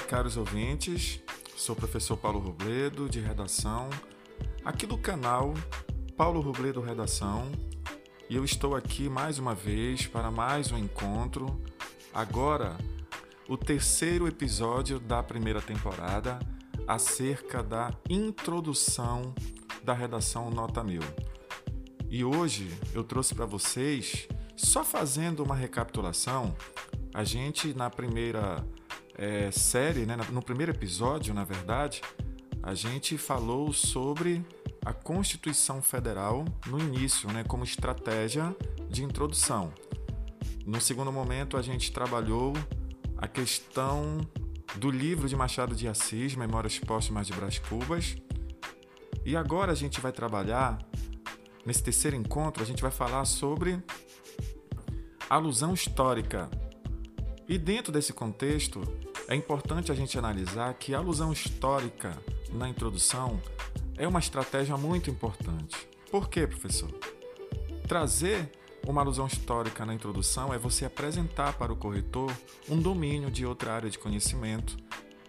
caros ouvintes. Sou o professor Paulo Robledo, de redação, aqui do canal Paulo Robledo Redação, e eu estou aqui mais uma vez para mais um encontro. Agora, o terceiro episódio da primeira temporada acerca da introdução da redação Nota Mil. E hoje eu trouxe para vocês, só fazendo uma recapitulação, a gente na primeira é, série, né, no primeiro episódio, na verdade, a gente falou sobre a Constituição Federal no início, né, como estratégia de introdução. No segundo momento, a gente trabalhou a questão do livro de Machado de Assis, Memórias Póstumas de Brás Cubas. E agora a gente vai trabalhar, nesse terceiro encontro, a gente vai falar sobre alusão histórica. E dentro desse contexto, é importante a gente analisar que a alusão histórica na introdução é uma estratégia muito importante. Por quê, professor? Trazer uma alusão histórica na introdução é você apresentar para o corretor um domínio de outra área de conhecimento.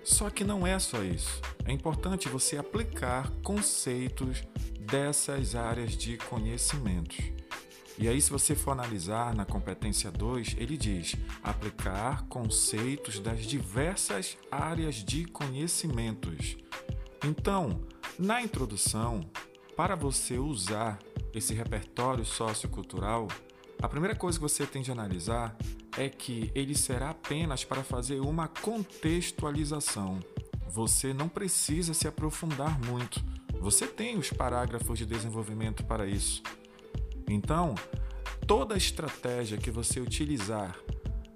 Só que não é só isso. É importante você aplicar conceitos dessas áreas de conhecimentos. E aí, se você for analisar na competência 2, ele diz aplicar conceitos das diversas áreas de conhecimentos. Então, na introdução, para você usar esse repertório sociocultural, a primeira coisa que você tem de analisar é que ele será apenas para fazer uma contextualização. Você não precisa se aprofundar muito. Você tem os parágrafos de desenvolvimento para isso. Então, toda estratégia que você utilizar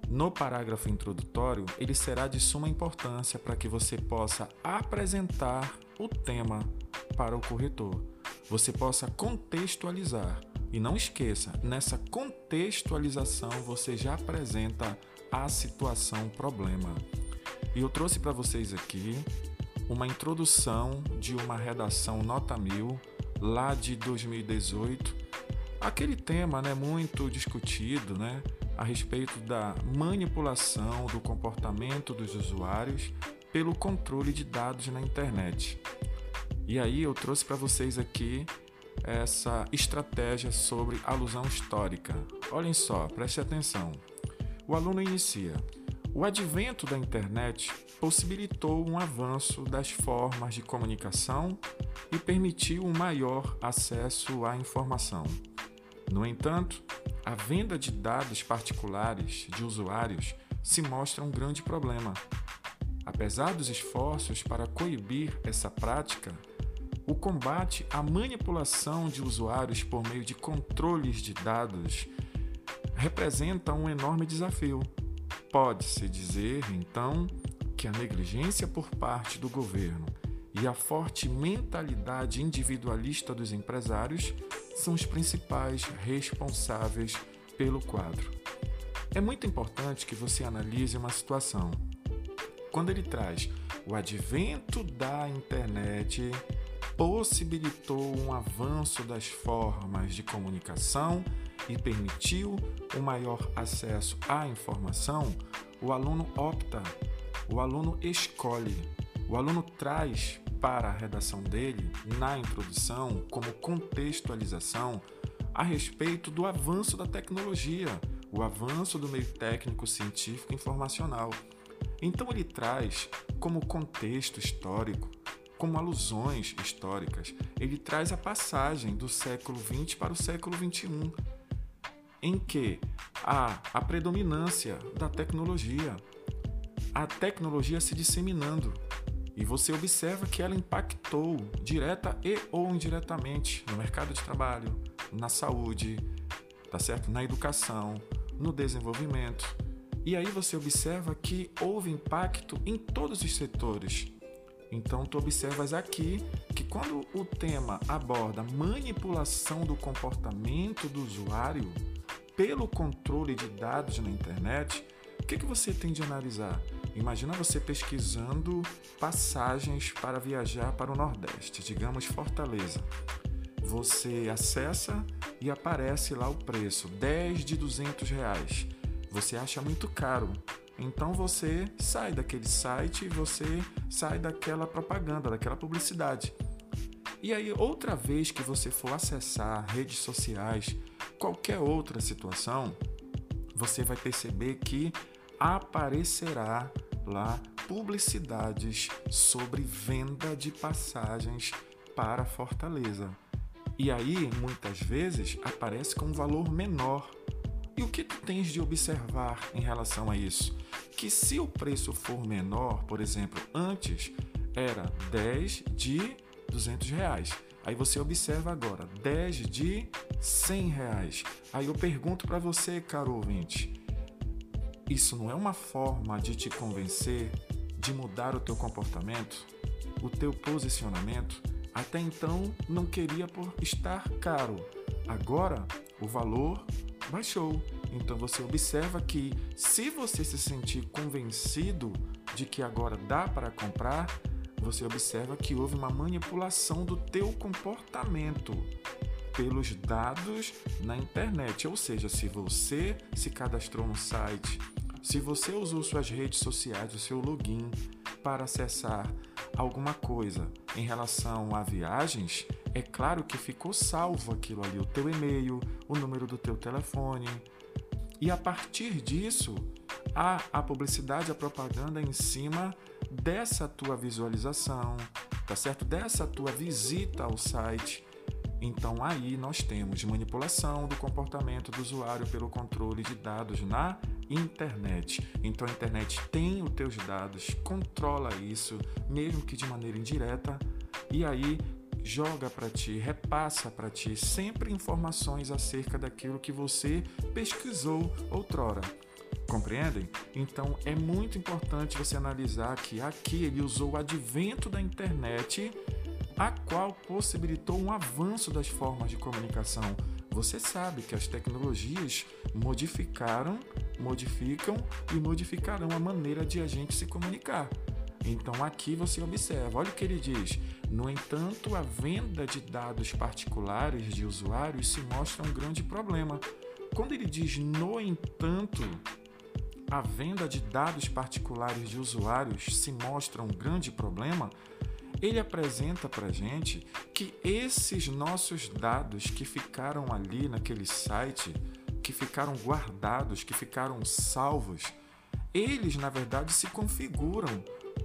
no parágrafo introdutório, ele será de suma importância para que você possa apresentar o tema para o corretor. Você possa contextualizar. E não esqueça, nessa contextualização você já apresenta a situação problema. E eu trouxe para vocês aqui uma introdução de uma redação nota mil lá de 2018 aquele tema né, muito discutido né, a respeito da manipulação do comportamento dos usuários pelo controle de dados na internet. E aí eu trouxe para vocês aqui essa estratégia sobre alusão histórica. Olhem só, preste atenção. O aluno inicia. O advento da internet possibilitou um avanço das formas de comunicação e permitiu um maior acesso à informação. No entanto, a venda de dados particulares de usuários se mostra um grande problema. Apesar dos esforços para coibir essa prática, o combate à manipulação de usuários por meio de controles de dados representa um enorme desafio. Pode-se dizer, então, que a negligência por parte do governo e a forte mentalidade individualista dos empresários são os principais responsáveis pelo quadro. É muito importante que você analise uma situação. Quando ele traz o advento da internet possibilitou um avanço das formas de comunicação e permitiu um maior acesso à informação, o aluno opta, o aluno escolhe, o aluno traz para a redação dele, na introdução, como contextualização, a respeito do avanço da tecnologia, o avanço do meio técnico, científico e informacional. Então ele traz como contexto histórico, como alusões históricas, ele traz a passagem do século XX para o século XXI, em que há a predominância da tecnologia, a tecnologia se disseminando, e você observa que ela impactou direta e ou indiretamente no mercado de trabalho, na saúde, tá certo? Na educação, no desenvolvimento. E aí você observa que houve impacto em todos os setores. Então tu observas aqui que quando o tema aborda manipulação do comportamento do usuário pelo controle de dados na internet, o que, que você tem de analisar? Imagina você pesquisando passagens para viajar para o Nordeste, digamos Fortaleza. Você acessa e aparece lá o preço, 10 de 200 reais. Você acha muito caro. Então você sai daquele site, você sai daquela propaganda, daquela publicidade. E aí, outra vez que você for acessar redes sociais, qualquer outra situação, você vai perceber que aparecerá lá publicidades sobre venda de passagens para Fortaleza. E aí, muitas vezes, aparece com um valor menor. E o que tu tens de observar em relação a isso? Que se o preço for menor, por exemplo, antes era 10 de 200 reais. Aí você observa agora 10 de 100 reais. Aí eu pergunto para você, caro ouvinte, isso não é uma forma de te convencer de mudar o teu comportamento, o teu posicionamento? Até então não queria por estar caro. Agora o valor baixou. Então você observa que se você se sentir convencido de que agora dá para comprar, você observa que houve uma manipulação do teu comportamento pelos dados na internet. Ou seja, se você se cadastrou no site, se você usou suas redes sociais, o seu login para acessar alguma coisa em relação a viagens, é claro que ficou salvo aquilo ali, o teu e-mail, o número do teu telefone. E a partir disso, há a publicidade, a propaganda em cima dessa tua visualização, tá certo? Dessa tua visita ao site. Então aí nós temos manipulação do comportamento do usuário pelo controle de dados na internet. Então a internet tem os teus dados, controla isso, mesmo que de maneira indireta, e aí joga para ti, repassa para ti sempre informações acerca daquilo que você pesquisou outrora. Compreendem? Então é muito importante você analisar que aqui ele usou o advento da internet, a qual possibilitou um avanço das formas de comunicação. Você sabe que as tecnologias modificaram modificam e modificarão a maneira de a gente se comunicar. Então aqui você observa, olha o que ele diz. No entanto, a venda de dados particulares de usuários se mostra um grande problema. Quando ele diz no entanto, a venda de dados particulares de usuários se mostra um grande problema, ele apresenta para gente que esses nossos dados que ficaram ali naquele site que ficaram guardados, que ficaram salvos, eles na verdade se configuram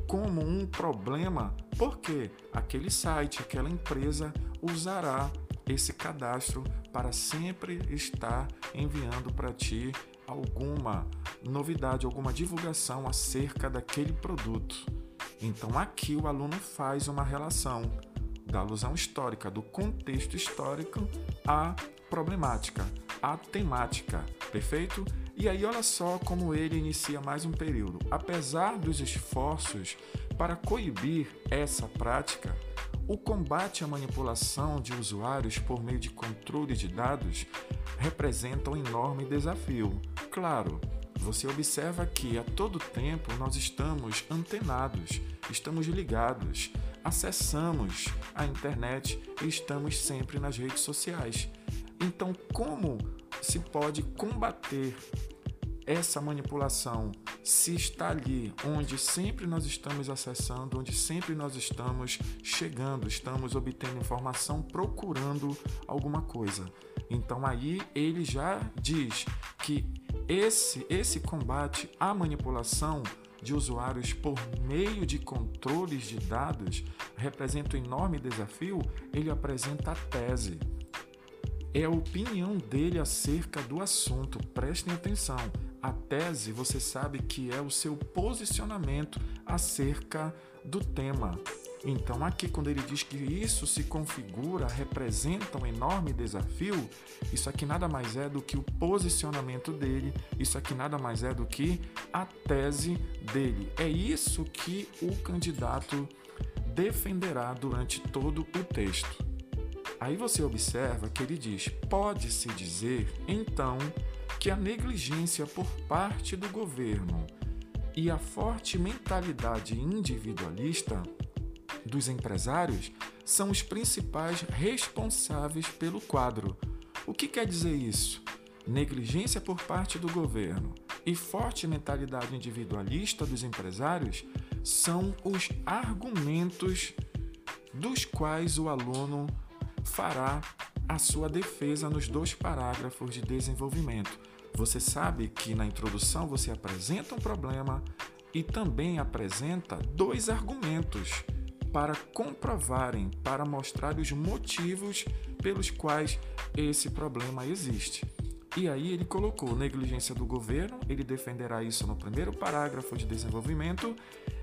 como um problema porque aquele site, aquela empresa usará esse cadastro para sempre estar enviando para ti alguma novidade, alguma divulgação acerca daquele produto. Então aqui o aluno faz uma relação da alusão histórica, do contexto histórico à problemática a temática, perfeito? E aí, olha só como ele inicia mais um período. Apesar dos esforços para coibir essa prática, o combate à manipulação de usuários por meio de controle de dados representa um enorme desafio. Claro, você observa que a todo tempo nós estamos antenados, estamos ligados, acessamos a internet e estamos sempre nas redes sociais. Então, como se pode combater essa manipulação se está ali, onde sempre nós estamos acessando, onde sempre nós estamos chegando, estamos obtendo informação, procurando alguma coisa. Então aí ele já diz que esse esse combate à manipulação de usuários por meio de controles de dados representa um enorme desafio, ele apresenta a tese é a opinião dele acerca do assunto. Prestem atenção. A tese, você sabe que é o seu posicionamento acerca do tema. Então, aqui, quando ele diz que isso se configura, representa um enorme desafio, isso aqui nada mais é do que o posicionamento dele, isso aqui nada mais é do que a tese dele. É isso que o candidato defenderá durante todo o texto. Aí você observa que ele diz: pode-se dizer, então, que a negligência por parte do governo e a forte mentalidade individualista dos empresários são os principais responsáveis pelo quadro. O que quer dizer isso? Negligência por parte do governo e forte mentalidade individualista dos empresários são os argumentos dos quais o aluno fará a sua defesa nos dois parágrafos de desenvolvimento. Você sabe que na introdução você apresenta um problema e também apresenta dois argumentos para comprovarem, para mostrar os motivos pelos quais esse problema existe. E aí ele colocou negligência do governo, ele defenderá isso no primeiro parágrafo de desenvolvimento,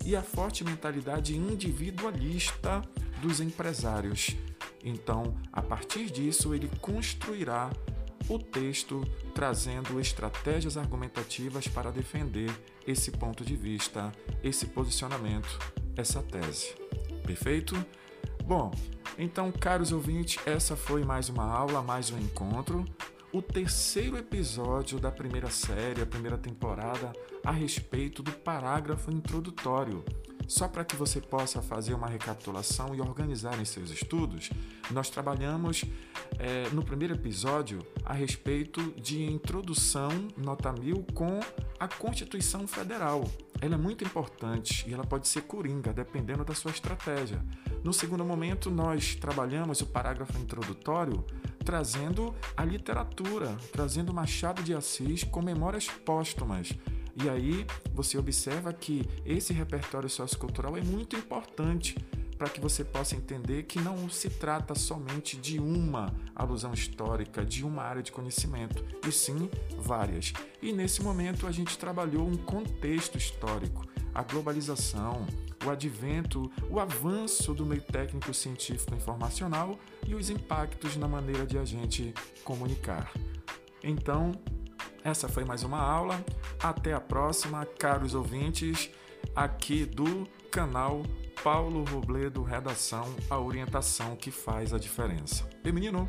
e a forte mentalidade individualista dos empresários. Então, a partir disso, ele construirá o texto trazendo estratégias argumentativas para defender esse ponto de vista, esse posicionamento, essa tese. Perfeito? Bom, então, caros ouvintes, essa foi mais uma aula, mais um encontro. O terceiro episódio da primeira série, a primeira temporada, a respeito do parágrafo introdutório. Só para que você possa fazer uma recapitulação e organizar em seus estudos, nós trabalhamos é, no primeiro episódio a respeito de introdução, nota mil, com a Constituição Federal. Ela é muito importante e ela pode ser coringa, dependendo da sua estratégia. No segundo momento, nós trabalhamos o parágrafo introdutório trazendo a literatura, trazendo Machado de Assis com memórias póstumas e aí você observa que esse repertório sociocultural é muito importante para que você possa entender que não se trata somente de uma alusão histórica, de uma área de conhecimento, e sim várias. E nesse momento a gente trabalhou um contexto histórico, a globalização, o advento, o avanço do meio técnico científico informacional e os impactos na maneira de a gente comunicar. Então, essa foi mais uma aula. Até a próxima, caros ouvintes, aqui do canal Paulo Robledo Redação, a orientação que faz a diferença. E menino,